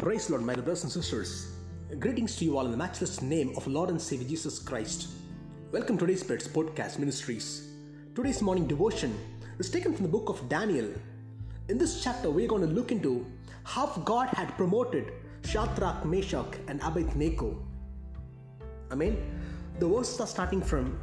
Praise Lord, my brothers and sisters. Greetings to you all in the matchless name of Lord and Savior Jesus Christ. Welcome to today's Spirit's Podcast Ministries. Today's morning devotion is taken from the book of Daniel. In this chapter, we're going to look into how God had promoted Shadrach, Meshach, and Abednego. Amen. The verses are starting from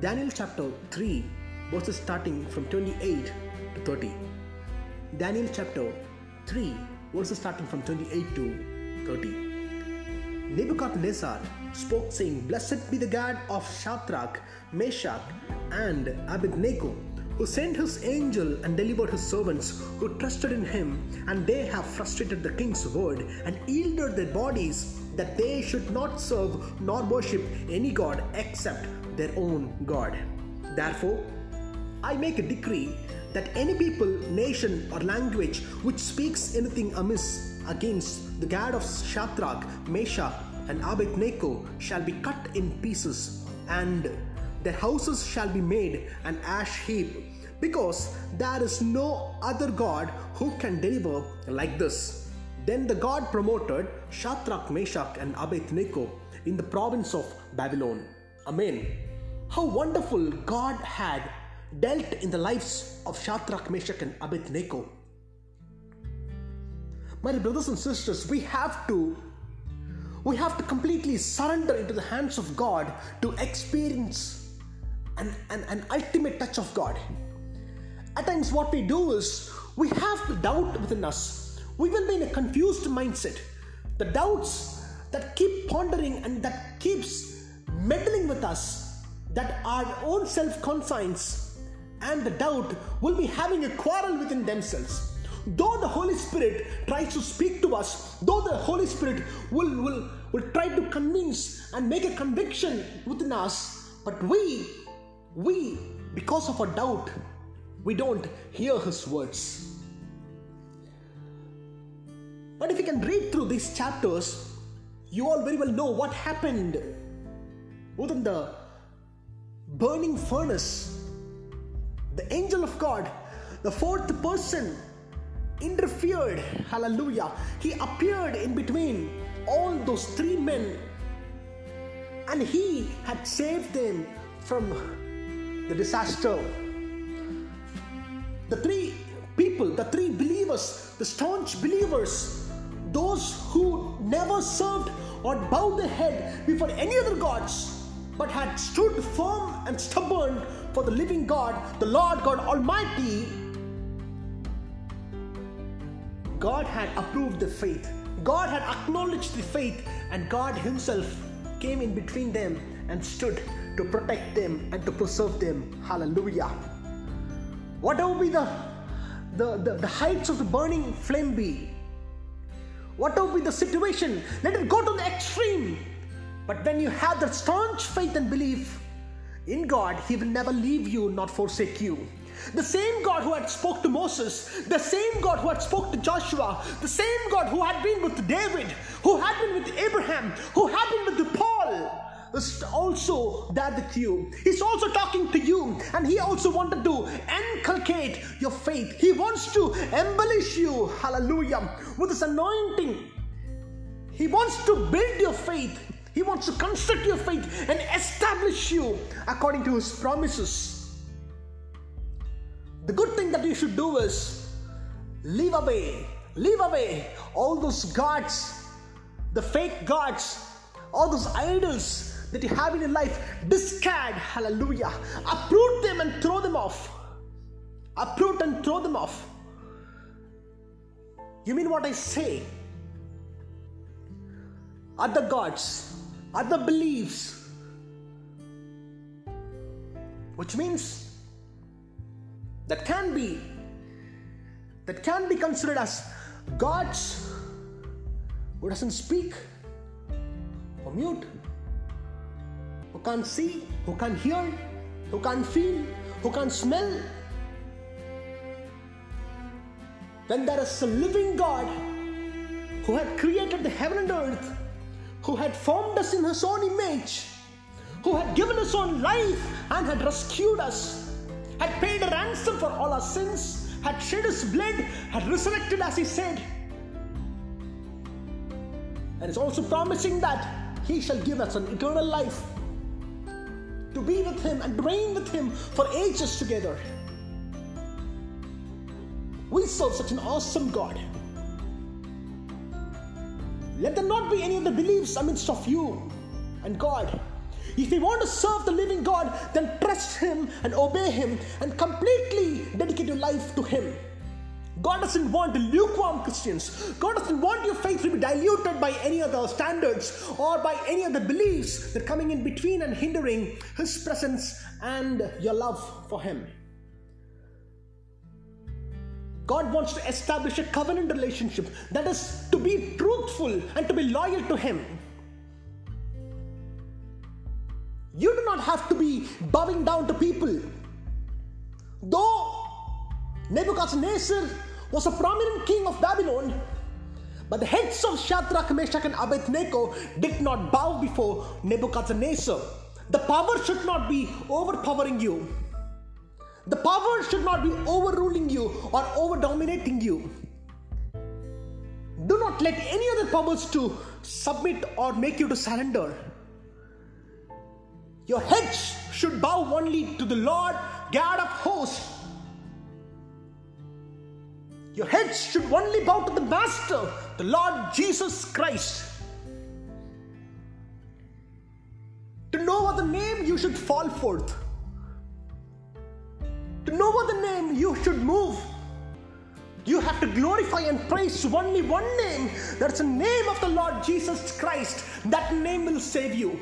Daniel chapter 3, verses starting from 28 to 30. Daniel chapter 3, verses starting from 28 to 30. Nebuchadnezzar spoke, saying, Blessed be the God of Shadrach, Meshach, and Abednego, who sent his angel and delivered his servants who trusted in him, and they have frustrated the king's word and yielded their bodies that they should not serve nor worship any god except their own God. Therefore, I make a decree that any people, nation, or language which speaks anything amiss against the God of Shadrach, Meshach, and Abednego shall be cut in pieces, and their houses shall be made an ash heap, because there is no other God who can deliver like this. Then the God promoted Shadrach, Meshach, and Abednego in the province of Babylon. Amen. How wonderful God had dealt in the lives of Shadrach, Meshach, and Abednego. My brothers and sisters, we have to we have to completely surrender into the hands of God to experience an, an, an ultimate touch of God. At times, what we do is we have the doubt within us. We will be in a confused mindset. The doubts that keep pondering and that keeps meddling with us, that our own self confines and the doubt will be having a quarrel within themselves. Though the Holy Spirit tries to speak to us, though the Holy Spirit will, will, will try to convince and make a conviction within us, but we, we, because of our doubt, we don't hear His words. But if you can read through these chapters, you all very well know what happened within the burning furnace the angel of God, the fourth person, interfered. Hallelujah. He appeared in between all those three men and he had saved them from the disaster. The three people, the three believers, the staunch believers, those who never served or bowed their head before any other gods but had stood firm and stubborn for the living God, the Lord God Almighty, God had approved the faith. God had acknowledged the faith, and God Himself came in between them and stood to protect them and to preserve them. Hallelujah. Whatever be the, the, the, the heights of the burning flame be, whatever be the situation, let it go to the extreme. But when you have that staunch faith and belief, in God, He will never leave you nor forsake you. The same God who had spoke to Moses, the same God who had spoke to Joshua, the same God who had been with David, who had been with Abraham, who had been with Paul, is also there with you. He's also talking to you, and he also wanted to inculcate your faith. He wants to embellish you, hallelujah, with his anointing. He wants to build your faith. He wants to construct your faith and establish you according to His promises. The good thing that you should do is leave away, leave away all those gods, the fake gods, all those idols that you have in your life. Discard, hallelujah. Uproot them and throw them off. Uproot and throw them off. You mean what I say? Other gods, other beliefs, which means that can be that can be considered as gods who doesn't speak or mute who can't see who can't hear who can't feel who can't smell. When there is a living god who had created the heaven and earth who had formed us in his own image, who had given us own life and had rescued us, had paid a ransom for all our sins, had shed his blood, had resurrected as he said. And it's also promising that He shall give us an eternal life to be with Him and reign with Him for ages together. We serve such an awesome God. Let there not be any of the beliefs amidst of you and God. If you want to serve the living God, then trust Him and obey Him and completely dedicate your life to Him. God doesn't want lukewarm Christians. God doesn't want your faith to be diluted by any other standards or by any other beliefs that coming in between and hindering His presence and your love for Him. God wants to establish a covenant relationship that is to be truthful and to be loyal to Him. You do not have to be bowing down to people. Though Nebuchadnezzar was a prominent king of Babylon, but the heads of Shadrach, Meshach, and Abednego did not bow before Nebuchadnezzar. The power should not be overpowering you. The power should not be overruling you or over dominating you. Do not let any other powers to submit or make you to surrender. Your heads should bow only to the Lord God of hosts your heads should only bow to the Master, the Lord Jesus Christ. To know what the name you should fall forth. To know what the name you should move. You have to glorify and praise only one name. That's the name of the Lord Jesus Christ. That name will save you.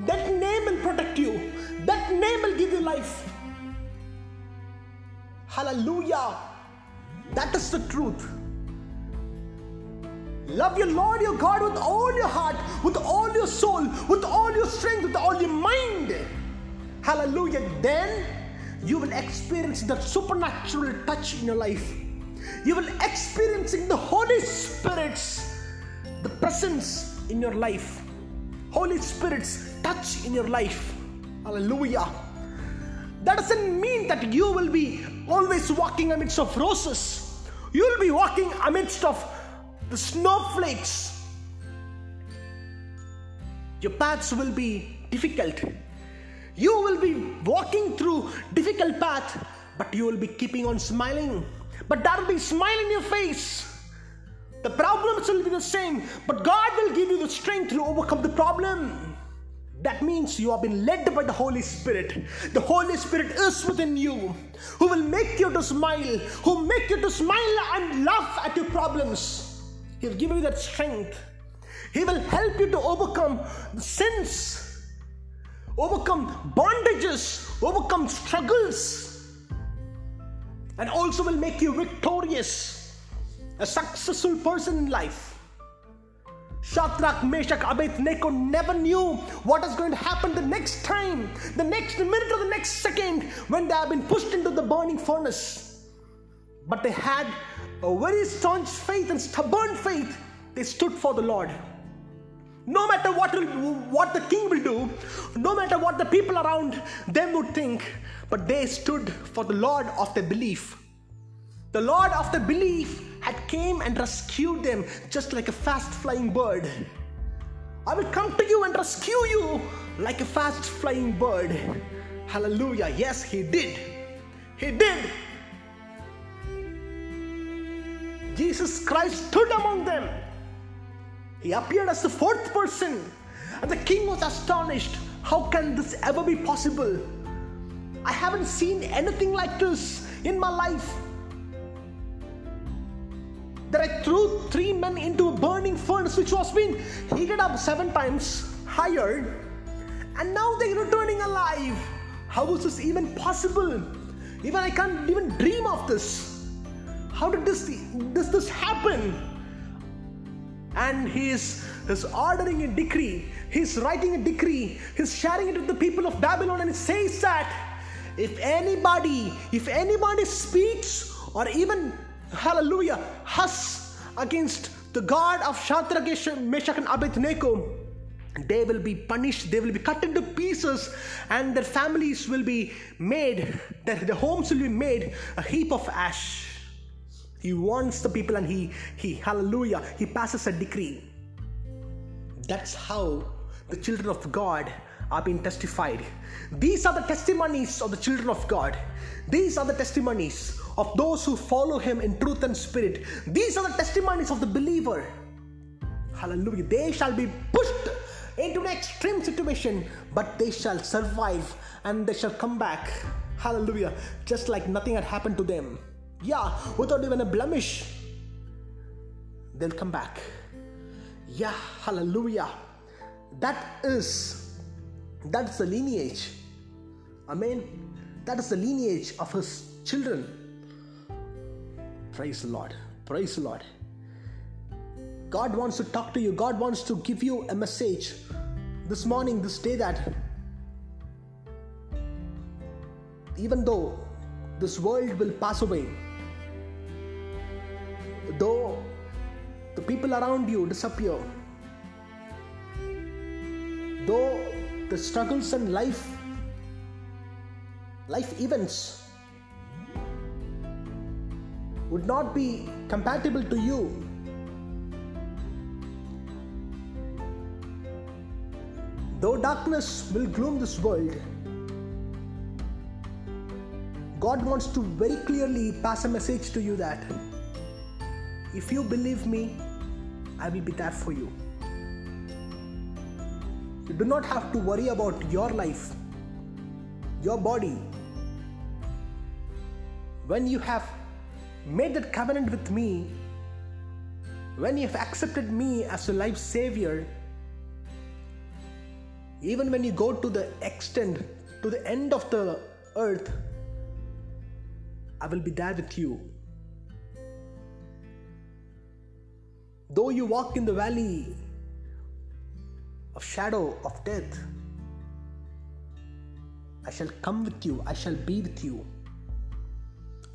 That name will protect you. That name will give you life. Hallelujah. That is the truth. Love your Lord your God with all your heart, with all your soul, with all your strength, with all your mind. Hallelujah. Then you will experience that supernatural touch in your life. You will experiencing the Holy Spirit's the presence in your life. Holy Spirit's touch in your life. Hallelujah. That doesn't mean that you will be always walking amidst of roses. You will be walking amidst of the snowflakes. Your paths will be difficult. You will be walking through difficult path, but you will be keeping on smiling. But there will be smile in your face. The problems will be the same, but God will give you the strength to overcome the problem. That means you have been led by the Holy Spirit. The Holy Spirit is within you, who will make you to smile, who make you to smile and laugh at your problems. He'll give you that strength. He will help you to overcome the sins, overcome bondages, overcome struggles, and also will make you victorious, a successful person in life. Shadrach, Meshach, Abednego never knew what is going to happen the next time, the next minute or the next second when they have been pushed into the burning furnace. But they had a very staunch faith and stubborn faith. They stood for the Lord. No matter what, what the king will do, no matter what the people around them would think, but they stood for the Lord of their belief. The Lord of the belief had came and rescued them just like a fast flying bird. I will come to you and rescue you like a fast flying bird. Hallelujah. Yes, he did. He did. Jesus Christ stood among them. He appeared as the fourth person. And the king was astonished. How can this ever be possible? I haven't seen anything like this in my life that I threw three men into a burning furnace which was being heated up seven times higher, and now they're returning alive. How is this even possible? Even I can't even dream of this. How did this does this happen? And he is, is ordering a decree. He's writing a decree. He's sharing it with the people of Babylon, and he says that if anybody, if anybody speaks or even hallelujah, huss against the God of Shadrach, Meshach, and Abednego, they will be punished, they will be cut into pieces, and their families will be made, their, their homes will be made a heap of ash. He warns the people and he, he, hallelujah, he passes a decree. That's how the children of God are being testified. These are the testimonies of the children of God. These are the testimonies of those who follow Him in truth and spirit. These are the testimonies of the believer. Hallelujah. They shall be pushed into an extreme situation, but they shall survive and they shall come back. Hallelujah. Just like nothing had happened to them. Yeah, without even a blemish, they'll come back. Yeah, hallelujah. That is that's the lineage. Amen. That is the lineage of his children. Praise the Lord. Praise the Lord. God wants to talk to you. God wants to give you a message this morning, this day that even though this world will pass away, though the people around you disappear, though the struggles and life life events would not be compatible to you. Though darkness will gloom this world god wants to very clearly pass a message to you that if you believe me i will be there for you you do not have to worry about your life, your body. When you have made that covenant with me, when you have accepted me as your life savior, even when you go to the extent, to the end of the earth, I will be there with you. Though you walk in the valley of shadow of death. I shall come with you, I shall be with you.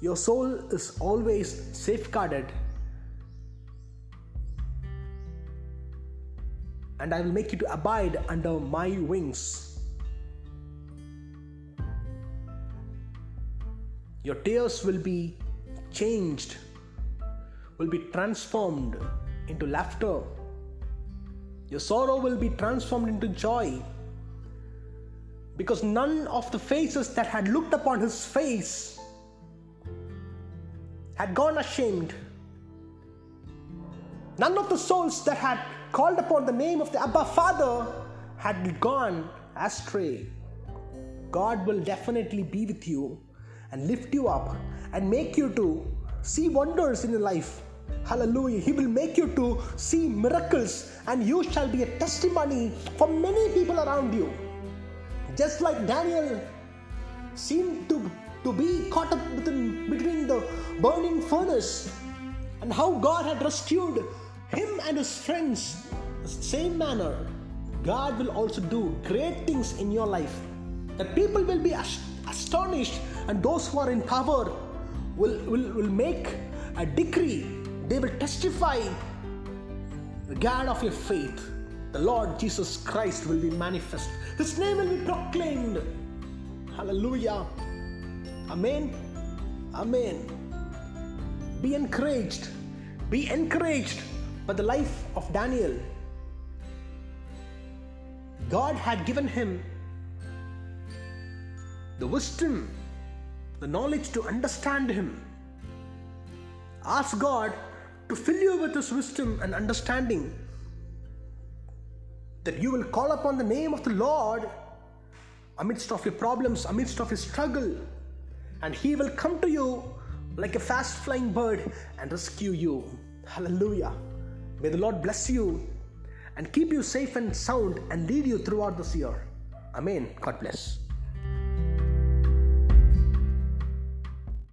Your soul is always safeguarded, and I will make you to abide under my wings. Your tears will be changed, will be transformed into laughter your sorrow will be transformed into joy. Because none of the faces that had looked upon his face had gone ashamed. None of the souls that had called upon the name of the Abba Father had gone astray. God will definitely be with you and lift you up and make you to see wonders in your life Hallelujah. He will make you to see miracles and you shall be a testimony for many people around you. Just like Daniel seemed to, to be caught up within, between the burning furnace and how God had rescued him and his friends. The same manner, God will also do great things in your life. That people will be astonished and those who are in power will, will, will make a decree they will testify the God of your faith, the Lord Jesus Christ, will be manifest. His name will be proclaimed. Hallelujah. Amen. Amen. Be encouraged. Be encouraged by the life of Daniel. God had given him the wisdom, the knowledge to understand him. Ask God to fill you with His wisdom and understanding, that you will call upon the name of the Lord amidst of your problems, amidst of your struggle, and He will come to you like a fast flying bird and rescue you. Hallelujah. May the Lord bless you and keep you safe and sound and lead you throughout this year. Amen. God bless.